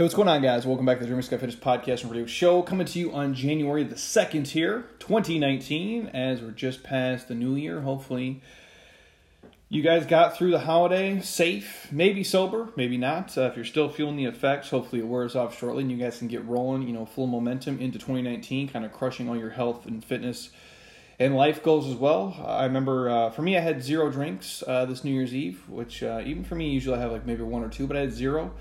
Hey, what's going on, guys? Welcome back to the Jeremy Scott Fitness Podcast and Radio Show. Coming to you on January the 2nd here, 2019, as we're just past the new year. Hopefully, you guys got through the holiday safe, maybe sober, maybe not. Uh, if you're still feeling the effects, hopefully it wears off shortly and you guys can get rolling, you know, full momentum into 2019, kind of crushing all your health and fitness and life goals as well. I remember uh, for me, I had zero drinks uh, this New Year's Eve, which uh, even for me, usually I have like maybe one or two, but I had zero.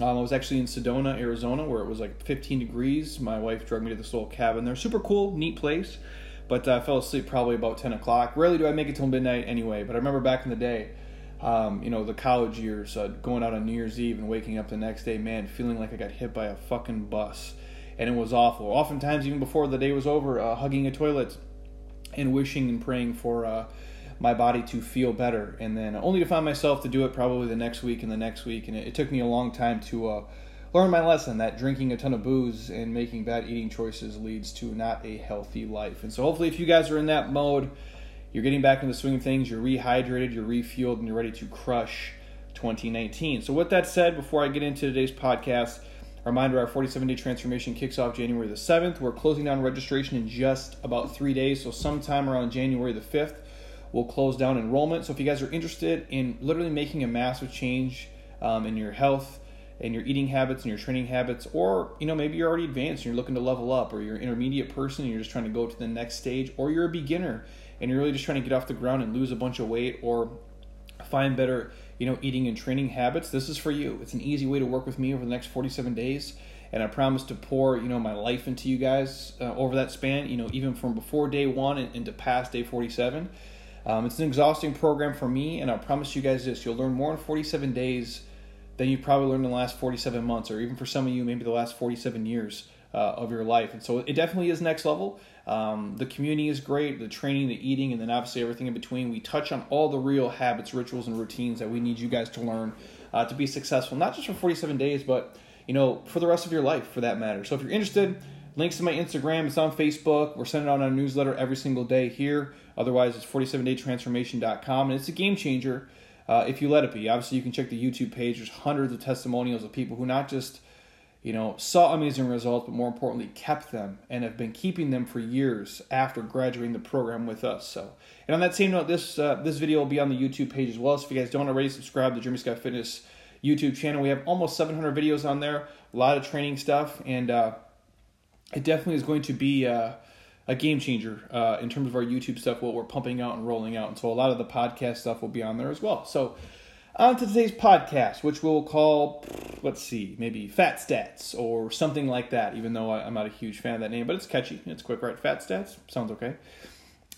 Um, I was actually in Sedona, Arizona, where it was like 15 degrees. My wife drug me to this little cabin there. Super cool, neat place. But uh, I fell asleep probably about 10 o'clock. Rarely do I make it till midnight anyway. But I remember back in the day, um, you know, the college years, uh, going out on New Year's Eve and waking up the next day, man, feeling like I got hit by a fucking bus. And it was awful. Oftentimes, even before the day was over, uh, hugging a toilet and wishing and praying for uh, my body to feel better, and then only to find myself to do it probably the next week and the next week. And it, it took me a long time to uh, learn my lesson that drinking a ton of booze and making bad eating choices leads to not a healthy life. And so, hopefully, if you guys are in that mode, you're getting back in the swing of things, you're rehydrated, you're refueled, and you're ready to crush 2019. So, with that said, before I get into today's podcast, reminder our 47 day transformation kicks off January the 7th. We're closing down registration in just about three days, so sometime around January the 5th will close down enrollment. So if you guys are interested in literally making a massive change um, in your health and your eating habits and your training habits, or you know maybe you're already advanced and you're looking to level up, or you're an intermediate person and you're just trying to go to the next stage, or you're a beginner and you're really just trying to get off the ground and lose a bunch of weight or find better you know eating and training habits this is for you. It's an easy way to work with me over the next 47 days. And i promise to pour you know my life into you guys uh, over that span you know even from before day one and into past day 47 um, it's an exhausting program for me, and I promise you guys this: you'll learn more in 47 days than you probably learned in the last 47 months, or even for some of you, maybe the last 47 years uh, of your life. And so it definitely is next level. Um, the community is great, the training, the eating, and then obviously everything in between. We touch on all the real habits, rituals, and routines that we need you guys to learn uh, to be successful, not just for 47 days, but you know for the rest of your life, for that matter. So if you're interested Links to my Instagram. It's on Facebook. We're sending out a newsletter every single day here. Otherwise, it's 47daytransformation.com. And it's a game changer uh, if you let it be. Obviously, you can check the YouTube page. There's hundreds of testimonials of people who not just you know, saw amazing results, but more importantly, kept them and have been keeping them for years after graduating the program with us. So, and on that same note, this uh, this video will be on the YouTube page as well. So, if you guys don't already subscribe to Jeremy Scott Fitness YouTube channel, we have almost 700 videos on there, a lot of training stuff, and uh, it definitely is going to be uh, a game changer uh, in terms of our YouTube stuff, what we're pumping out and rolling out. And so a lot of the podcast stuff will be on there as well. So on to today's podcast, which we'll call, let's see, maybe Fat Stats or something like that, even though I'm not a huge fan of that name, but it's catchy. It's quick, right? Fat Stats? Sounds okay.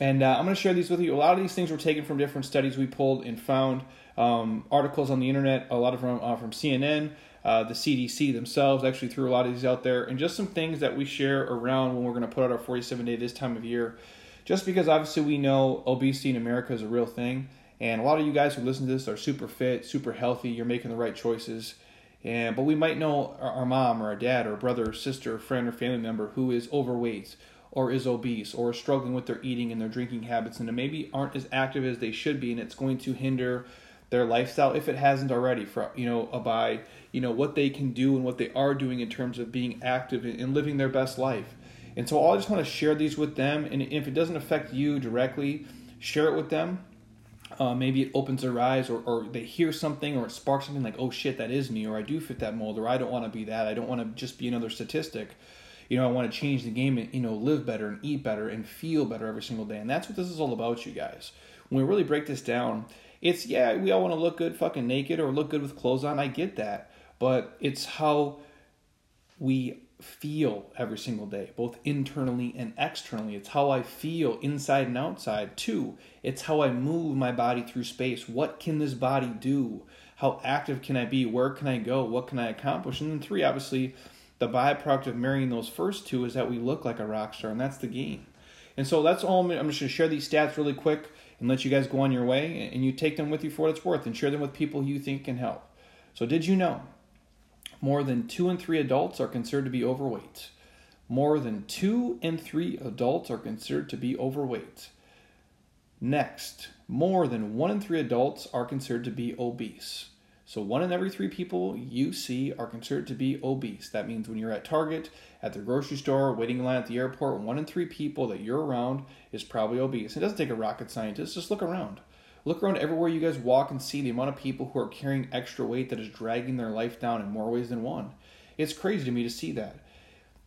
And uh, I'm going to share these with you. A lot of these things were taken from different studies we pulled and found, um, articles on the internet, a lot of them uh, from CNN, uh, the CDC themselves actually threw a lot of these out there, and just some things that we share around when we're going to put out our 47 day this time of year. Just because obviously we know obesity in America is a real thing, and a lot of you guys who listen to this are super fit, super healthy. You're making the right choices, and but we might know our, our mom or our dad or brother or sister, or friend or family member who is overweight or is obese or is struggling with their eating and their drinking habits, and maybe aren't as active as they should be, and it's going to hinder their lifestyle if it hasn't already for you know by you know what they can do and what they are doing in terms of being active and living their best life. And so i just want to share these with them and if it doesn't affect you directly share it with them. Uh, maybe it opens their eyes or, or they hear something or it sparks something like oh shit that is me or i do fit that mold or i don't want to be that. I don't want to just be another statistic. You know i want to change the game and you know live better and eat better and feel better every single day. And that's what this is all about you guys. When we really break this down it's yeah, we all want to look good fucking naked or look good with clothes on. I get that. But it's how we feel every single day, both internally and externally. It's how I feel inside and outside, too. It's how I move my body through space. What can this body do? How active can I be? Where can I go? What can I accomplish? And then, three, obviously, the byproduct of marrying those first two is that we look like a rock star, and that's the game. And so that's all. I'm, I'm just going to share these stats really quick and let you guys go on your way, and you take them with you for what it's worth and share them with people you think can help. So, did you know more than two and three adults are considered to be overweight? More than two and three adults are considered to be overweight. Next, more than one in three adults are considered to be obese. So one in every three people you see are considered to be obese. That means when you're at Target, at the grocery store, waiting in line at the airport, one in three people that you're around is probably obese. It doesn't take a rocket scientist, just look around. Look around everywhere you guys walk and see the amount of people who are carrying extra weight that is dragging their life down in more ways than one. It's crazy to me to see that.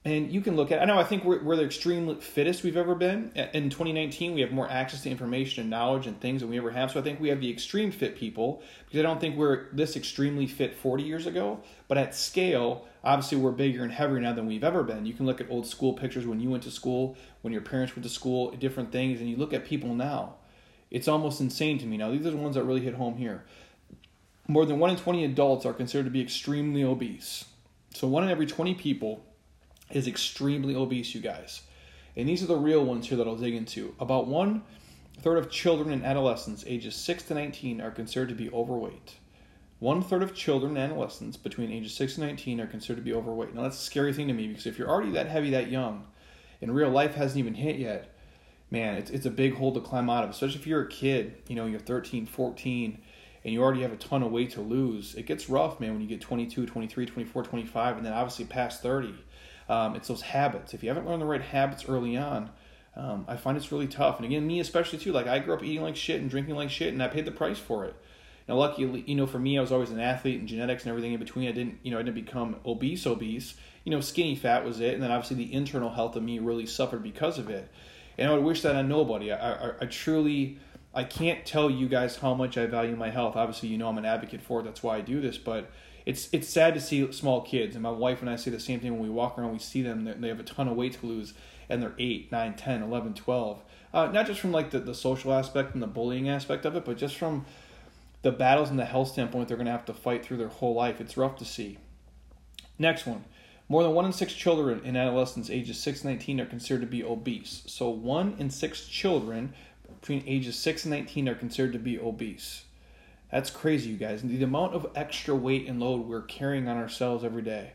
And you can look at, I know I think we're, we're the extreme fittest we've ever been. In 2019, we have more access to information and knowledge and things than we ever have. So I think we have the extreme fit people because I don't think we're this extremely fit 40 years ago. But at scale, obviously we're bigger and heavier now than we've ever been. You can look at old school pictures when you went to school, when your parents went to school, different things, and you look at people now. It's almost insane to me now. These are the ones that really hit home here. More than 1 in 20 adults are considered to be extremely obese. So 1 in every 20 people is extremely obese, you guys. And these are the real ones here that I'll dig into. About one third of children and adolescents ages 6 to 19 are considered to be overweight. One third of children and adolescents between ages 6 and 19 are considered to be overweight. Now, that's a scary thing to me because if you're already that heavy, that young, and real life hasn't even hit yet, man, it's, it's a big hole to climb out of, especially if you're a kid, you know, you're 13, 14, and you already have a ton of weight to lose. It gets rough, man, when you get 22, 23, 24, 25, and then obviously past 30 um, it's those habits. If you haven't learned the right habits early on, um, I find it's really tough. And again, me especially too. Like I grew up eating like shit and drinking like shit, and I paid the price for it. Now, luckily, you know, for me, I was always an athlete and genetics and everything in between. I didn't, you know, I didn't become obese, obese. You know, skinny fat was it, and then obviously the internal health of me really suffered because of it. And I would wish that on nobody. I, I, I truly, I can't tell you guys how much I value my health. Obviously, you know, I'm an advocate for it. That's why I do this, but it's it's sad to see small kids, and my wife and I say the same thing when we walk around. We see them; they have a ton of weight to lose, and they're 8, 9, 10, 11, 12. Uh, not just from like the, the social aspect and the bullying aspect of it, but just from the battles and the health standpoint they're going to have to fight through their whole life. It's rough to see. Next one. More than one in six children in adolescents ages 6 and 19 are considered to be obese. So, one in six children between ages 6 and 19 are considered to be obese. That's crazy, you guys. The amount of extra weight and load we're carrying on ourselves every day.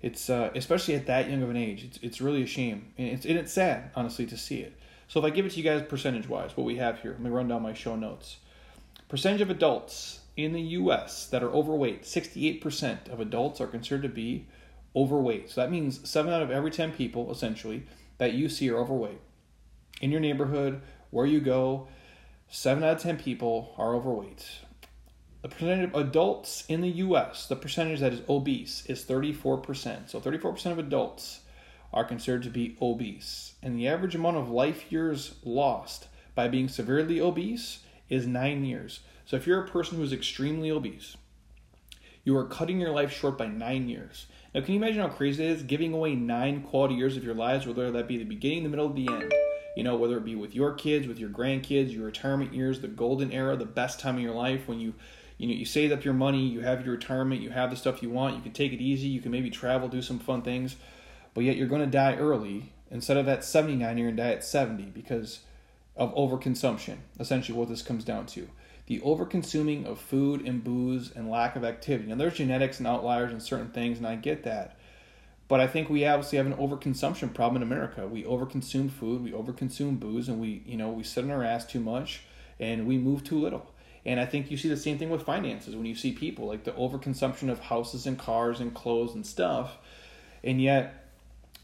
It's uh, especially at that young of an age. It's it's really a shame, and it's and it's sad, honestly, to see it. So if I give it to you guys percentage wise, what we have here, let me run down my show notes. Percentage of adults in the U.S. that are overweight. Sixty-eight percent of adults are considered to be overweight. So that means seven out of every ten people, essentially, that you see are overweight. In your neighborhood, where you go, seven out of ten people are overweight the percentage of adults in the US, the percentage that is obese, is 34%. So 34% of adults are considered to be obese. And the average amount of life years lost by being severely obese is nine years. So if you're a person who's extremely obese, you are cutting your life short by nine years. Now, can you imagine how crazy it is giving away nine quality years of your lives, whether that be the beginning, the middle, the end? You know, whether it be with your kids, with your grandkids, your retirement years, the golden era, the best time of your life when you you know you save up your money you have your retirement you have the stuff you want you can take it easy you can maybe travel do some fun things but yet you're going to die early instead of at 79 you're going to die at 70 because of overconsumption essentially what this comes down to the overconsuming of food and booze and lack of activity. And there's genetics and outliers and certain things and i get that. But i think we obviously have an overconsumption problem in america. We overconsume food we overconsume booze and we you know we sit on our ass too much and we move too little. And I think you see the same thing with finances. When you see people like the overconsumption of houses and cars and clothes and stuff, and yet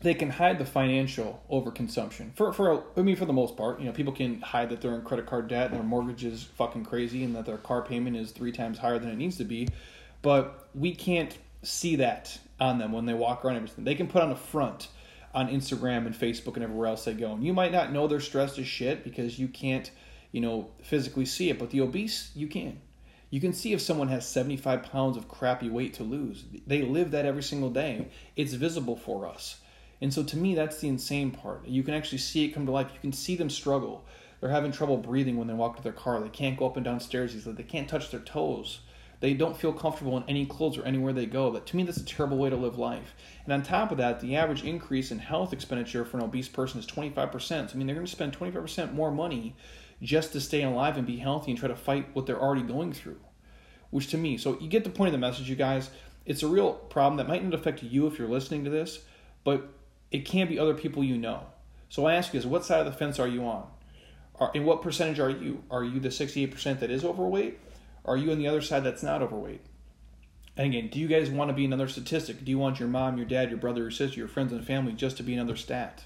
they can hide the financial overconsumption. For for I mean for the most part, you know, people can hide that they're in credit card debt and their mortgage is fucking crazy and that their car payment is three times higher than it needs to be, but we can't see that on them when they walk around everything. They can put on a front on Instagram and Facebook and everywhere else they go. And you might not know they're stressed as shit because you can't you know, physically see it, but the obese, you can. You can see if someone has 75 pounds of crappy weight to lose. They live that every single day. It's visible for us. And so to me, that's the insane part. You can actually see it come to life. You can see them struggle. They're having trouble breathing when they walk to their car. They can't go up and down stairs easily. They can't touch their toes. They don't feel comfortable in any clothes or anywhere they go. That to me, that's a terrible way to live life. And on top of that, the average increase in health expenditure for an obese person is 25%. So, I mean, they're going to spend 25% more money just to stay alive and be healthy and try to fight what they're already going through. Which to me, so you get the point of the message, you guys. It's a real problem that might not affect you if you're listening to this, but it can't be other people you know. So I ask you is what side of the fence are you on? Are, and what percentage are you? Are you the 68% that is overweight? Are you on the other side that's not overweight? And again, do you guys want to be another statistic? Do you want your mom, your dad, your brother, your sister, your friends, and family just to be another stat?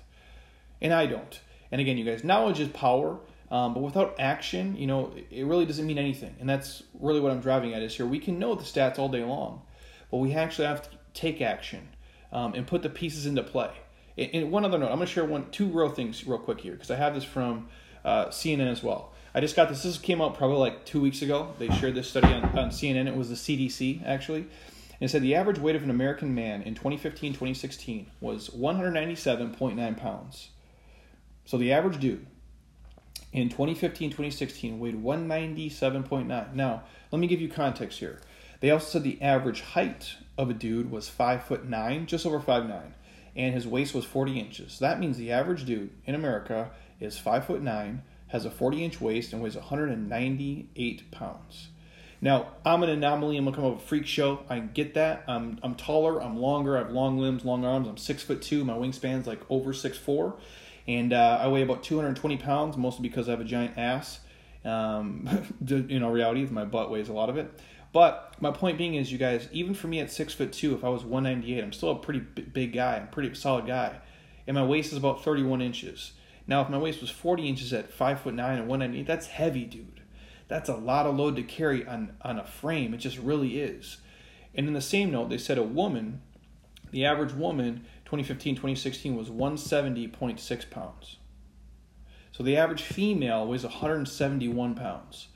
And I don't. And again, you guys, knowledge is power, um, but without action, you know, it really doesn't mean anything. And that's really what I'm driving at is here. We can know the stats all day long, but we actually have to take action um, and put the pieces into play. And one other note, I'm going to share one, two real things real quick here because I have this from uh, CNN as well. I just got this. This came out probably like two weeks ago. They shared this study on, on CNN. It was the CDC actually, and it said the average weight of an American man in 2015-2016 was 197.9 pounds. So the average dude in 2015-2016 weighed 197.9. Now let me give you context here. They also said the average height of a dude was five foot nine, just over five nine and his waist was 40 inches. That means the average dude in America is 5 foot 9, has a 40 inch waist, and weighs 198 pounds. Now, I'm an anomaly. I'm gonna come up with a freak show. I get that. I'm I'm taller. I'm longer. I have long limbs, long arms. I'm six foot two. My wingspan's like over six four, and uh, I weigh about 220 pounds, mostly because I have a giant ass. Um, you know, reality is my butt weighs a lot of it. But my point being is, you guys, even for me at six foot two, if I was 198, I'm still a pretty big guy. I'm a pretty solid guy, and my waist is about 31 inches. Now, if my waist was 40 inches at five foot nine and 198, that's heavy, dude. That's a lot of load to carry on on a frame. It just really is. And in the same note, they said a woman, the average woman, 2015 2016 was 170.6 pounds. So the average female weighs 171 pounds.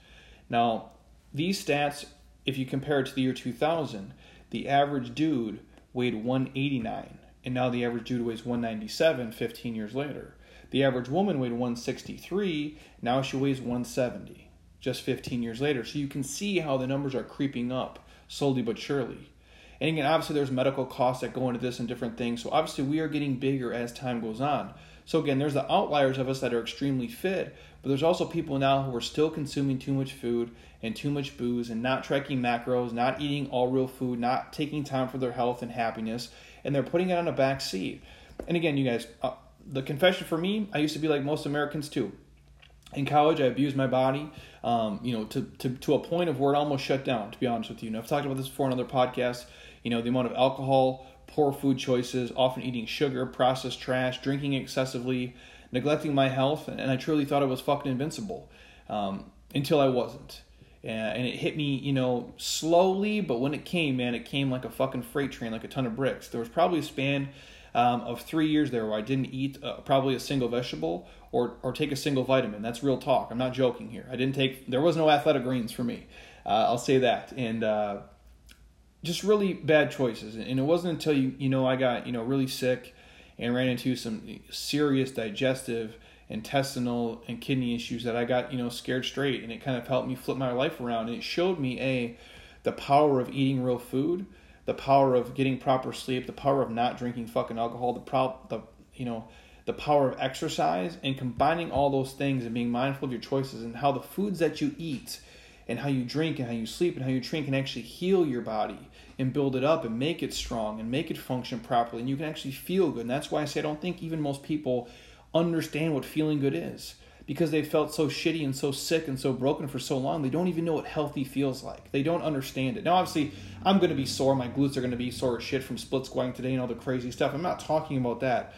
Now, these stats if you compare it to the year 2000, the average dude weighed 189, and now the average dude weighs 197 15 years later. The average woman weighed 163, now she weighs 170 just 15 years later. So you can see how the numbers are creeping up slowly but surely. And again, obviously, there's medical costs that go into this and different things. So obviously, we are getting bigger as time goes on. So again, there's the outliers of us that are extremely fit, but there's also people now who are still consuming too much food and too much booze and not tracking macros, not eating all real food, not taking time for their health and happiness, and they're putting it on a back seat. And again, you guys, uh, the confession for me, I used to be like most Americans too. In college, I abused my body, um, you know, to, to, to a point of where it almost shut down, to be honest with you. And I've talked about this before in other podcasts, you know, the amount of alcohol, poor food choices, often eating sugar, processed trash, drinking excessively, neglecting my health, and I truly thought I was fucking invincible um, until I wasn't. And it hit me, you know, slowly, but when it came, man, it came like a fucking freight train, like a ton of bricks. There was probably a span um, of three years there where I didn't eat uh, probably a single vegetable or or take a single vitamin. That's real talk. I'm not joking here. I didn't take. There was no athletic greens for me. Uh, I'll say that. And uh, just really bad choices. And it wasn't until you you know I got you know really sick and ran into some serious digestive, intestinal, and kidney issues that I got, you know, scared straight. And it kind of helped me flip my life around. And it showed me a the power of eating real food, the power of getting proper sleep, the power of not drinking fucking alcohol, the pro the you know the power of exercise and combining all those things and being mindful of your choices and how the foods that you eat and how you drink and how you sleep and how you drink can actually heal your body and build it up and make it strong and make it function properly and you can actually feel good. And that's why i say i don't think even most people understand what feeling good is because they felt so shitty and so sick and so broken for so long they don't even know what healthy feels like. They don't understand it. Now obviously i'm going to be sore. My glutes are going to be sore as shit from split squatting today and all the crazy stuff. I'm not talking about that.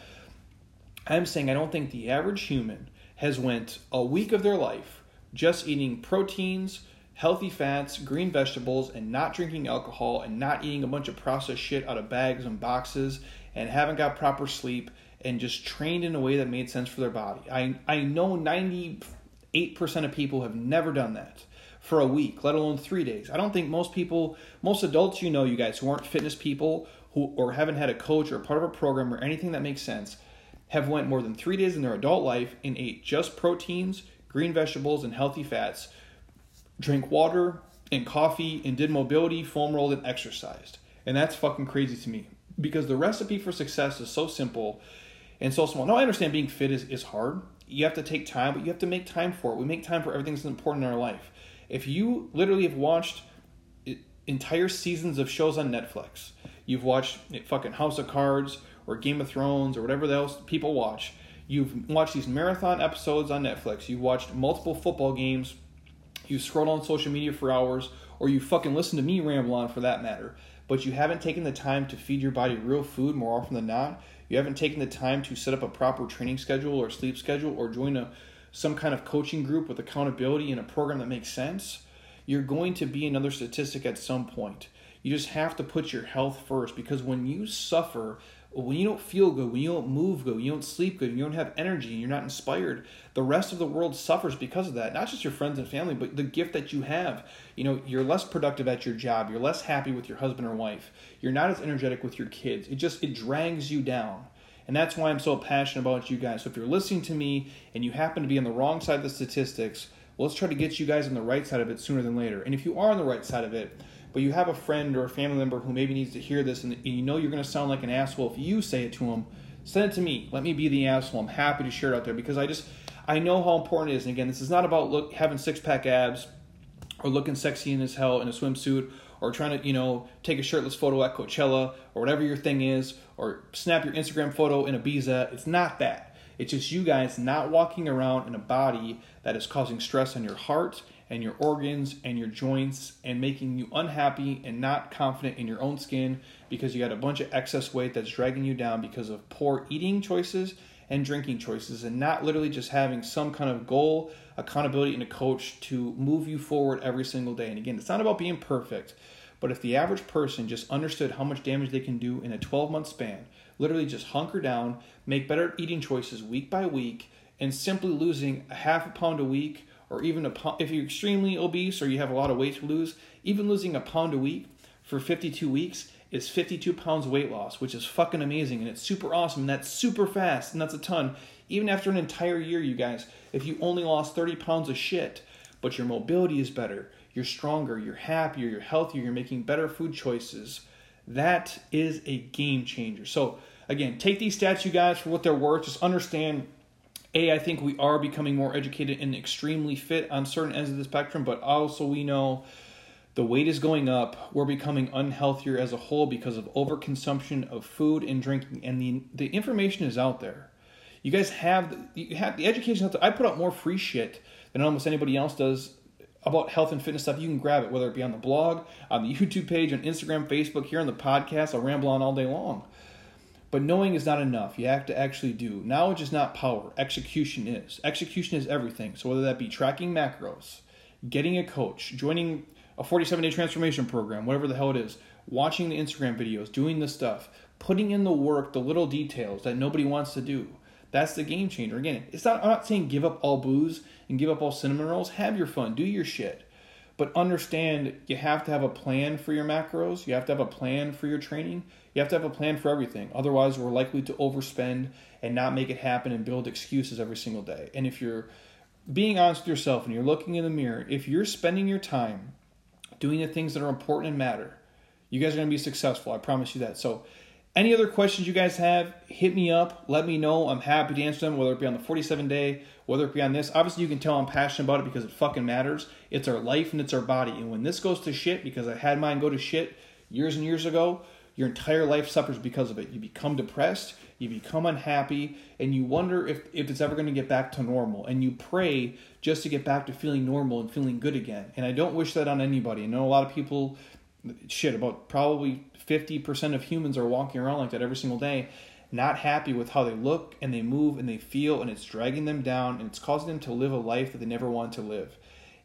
I'm saying i don't think the average human has went a week of their life just eating proteins healthy fats, green vegetables, and not drinking alcohol and not eating a bunch of processed shit out of bags and boxes and haven't got proper sleep and just trained in a way that made sense for their body. I, I know 98% of people have never done that for a week, let alone three days. I don't think most people, most adults you know, you guys who aren't fitness people who or haven't had a coach or part of a program or anything that makes sense, have went more than three days in their adult life and ate just proteins, green vegetables, and healthy fats drank water and coffee and did mobility, foam rolled, and exercised. And that's fucking crazy to me because the recipe for success is so simple and so small. Now, I understand being fit is, is hard. You have to take time, but you have to make time for it. We make time for everything that's important in our life. If you literally have watched entire seasons of shows on Netflix, you've watched fucking House of Cards or Game of Thrones or whatever else people watch, you've watched these marathon episodes on Netflix, you've watched multiple football games you scroll on social media for hours, or you fucking listen to me ramble on for that matter, but you haven't taken the time to feed your body real food more often than not, you haven't taken the time to set up a proper training schedule or sleep schedule or join a some kind of coaching group with accountability and a program that makes sense, you're going to be another statistic at some point. You just have to put your health first because when you suffer, when you don't feel good, when you don't move good, when you don't sleep good, you don't have energy, and you're not inspired, the rest of the world suffers because of that. Not just your friends and family, but the gift that you have. You know, you're less productive at your job, you're less happy with your husband or wife, you're not as energetic with your kids. It just it drags you down. And that's why I'm so passionate about you guys. So if you're listening to me and you happen to be on the wrong side of the statistics, well, let's try to get you guys on the right side of it sooner than later. And if you are on the right side of it, but you have a friend or a family member who maybe needs to hear this and you know you're going to sound like an asshole if you say it to them, send it to me. Let me be the asshole. I'm happy to share it out there because I just I know how important it is. And again, this is not about look having six pack abs or looking sexy in as hell in a swimsuit or trying to, you know, take a shirtless photo at Coachella or whatever your thing is, or snap your Instagram photo in Ibiza. It's not that. It's just you guys not walking around in a body that is causing stress on your heart and your organs and your joints and making you unhappy and not confident in your own skin because you got a bunch of excess weight that's dragging you down because of poor eating choices and drinking choices and not literally just having some kind of goal, accountability, and a coach to move you forward every single day. And again, it's not about being perfect, but if the average person just understood how much damage they can do in a 12 month span, literally just hunker down, make better eating choices week by week, and simply losing a half a pound a week, or even a if you're extremely obese or you have a lot of weight to lose, even losing a pound a week for 52 weeks is 52 pounds weight loss, which is fucking amazing and it's super awesome. And that's super fast and that's a ton. Even after an entire year, you guys, if you only lost 30 pounds of shit, but your mobility is better, you're stronger, you're happier, you're healthier, you're making better food choices, that is a game changer. So, again, take these stats, you guys, for what they're worth. Just understand a, I think we are becoming more educated and extremely fit on certain ends of the spectrum, but also we know the weight is going up. We're becoming unhealthier as a whole because of overconsumption of food and drinking, and the the information is out there. You guys have you have the education out there. I put out more free shit than almost anybody else does about health and fitness stuff. You can grab it, whether it be on the blog, on the YouTube page, on Instagram, Facebook, here on the podcast. I'll ramble on all day long. But knowing is not enough. You have to actually do. Knowledge is not power. Execution is. Execution is everything. So whether that be tracking macros, getting a coach, joining a 47 day transformation program, whatever the hell it is, watching the Instagram videos, doing the stuff, putting in the work, the little details that nobody wants to do. That's the game changer. Again, it's not I'm not saying give up all booze and give up all cinnamon rolls. Have your fun, do your shit. But understand you have to have a plan for your macros, you have to have a plan for your training, you have to have a plan for everything. Otherwise, we're likely to overspend and not make it happen and build excuses every single day. And if you're being honest with yourself and you're looking in the mirror, if you're spending your time doing the things that are important and matter, you guys are going to be successful. I promise you that. So, any other questions you guys have, hit me up. Let me know. I'm happy to answer them, whether it be on the 47 day, whether it be on this. Obviously, you can tell I'm passionate about it because it fucking matters. It's our life and it's our body. And when this goes to shit, because I had mine go to shit years and years ago, your entire life suffers because of it. You become depressed, you become unhappy, and you wonder if, if it's ever going to get back to normal. And you pray just to get back to feeling normal and feeling good again. And I don't wish that on anybody. I know a lot of people, shit, about probably 50% of humans are walking around like that every single day, not happy with how they look and they move and they feel, and it's dragging them down and it's causing them to live a life that they never want to live.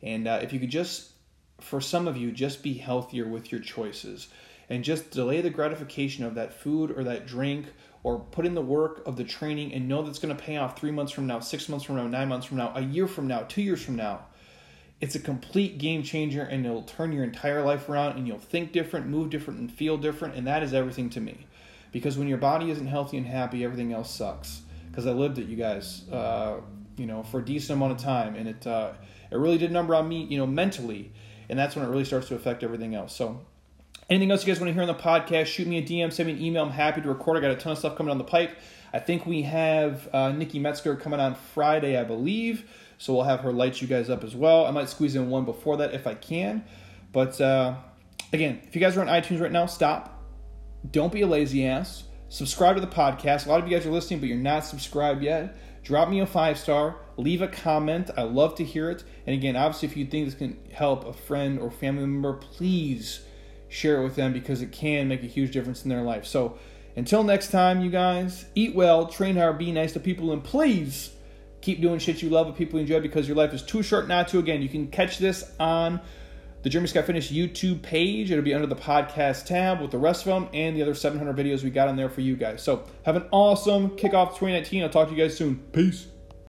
And uh, if you could just, for some of you, just be healthier with your choices and just delay the gratification of that food or that drink or put in the work of the training and know that's going to pay off three months from now, six months from now, nine months from now, a year from now, two years from now. It's a complete game changer and it'll turn your entire life around and you'll think different, move different, and feel different. And that is everything to me. Because when your body isn't healthy and happy, everything else sucks. Because I lived it, you guys, uh, you know, for a decent amount of time. And it, uh, it really did number on me, you know, mentally. And that's when it really starts to affect everything else. So Anything else you guys want to hear on the podcast, shoot me a DM, send me an email. I'm happy to record. I got a ton of stuff coming on the pipe. I think we have uh, Nikki Metzger coming on Friday, I believe. So we'll have her light you guys up as well. I might squeeze in one before that if I can. But uh, again, if you guys are on iTunes right now, stop. Don't be a lazy ass. Subscribe to the podcast. A lot of you guys are listening, but you're not subscribed yet. Drop me a five star. leave a comment. I love to hear it. And again, obviously, if you think this can help a friend or family member, please share it with them because it can make a huge difference in their life. So until next time, you guys, eat well, train hard, be nice to people, and please keep doing shit you love with people you enjoy because your life is too short not to. Again, you can catch this on the Jeremy Scott Fitness YouTube page. It'll be under the podcast tab with the rest of them and the other 700 videos we got on there for you guys. So have an awesome kickoff 2019. I'll talk to you guys soon. Peace.